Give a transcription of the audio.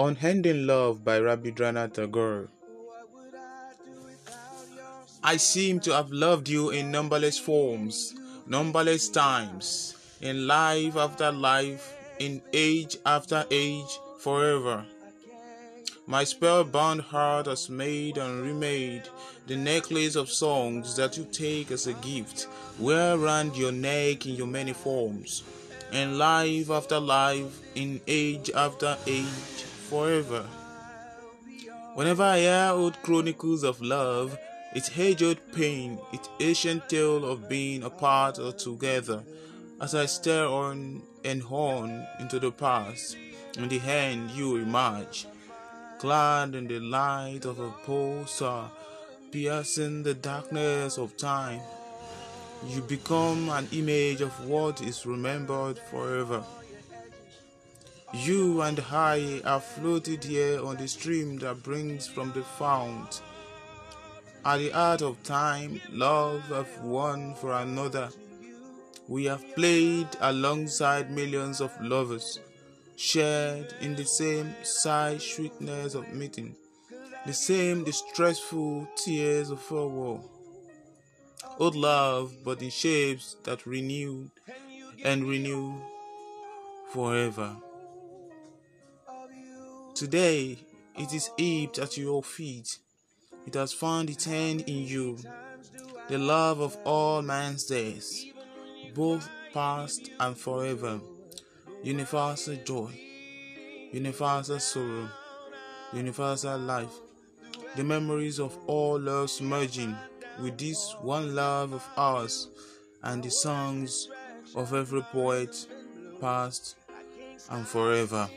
Unending Love by Rabindranath Tagore. I seem to have loved you in numberless forms, numberless times, in life after life, in age after age, forever. My spellbound heart has made and remade the necklace of songs that you take as a gift, wear round your neck in your many forms, in life after life, in age after age, forever. Whenever I hear old chronicles of love, its age-old pain, its ancient tale of being apart or together, as I stare on and on into the past, in the hand you emerge, clad in the light of a pole star, piercing the darkness of time. You become an image of what is remembered forever. You and I are floated here on the stream that brings from the fount. At the heart of time, love of one for another. We have played alongside millions of lovers, shared in the same sigh sweetness of meeting, the same distressful tears of farewell. Old love, but in shapes that renew and renew forever. Today, it is heaped at your feet. It has found its end in you, the love of all man's days, both past and forever. Universal joy, universal sorrow, universal life. The memories of all loves merging with this one love of ours, and the songs of every poet, past and forever.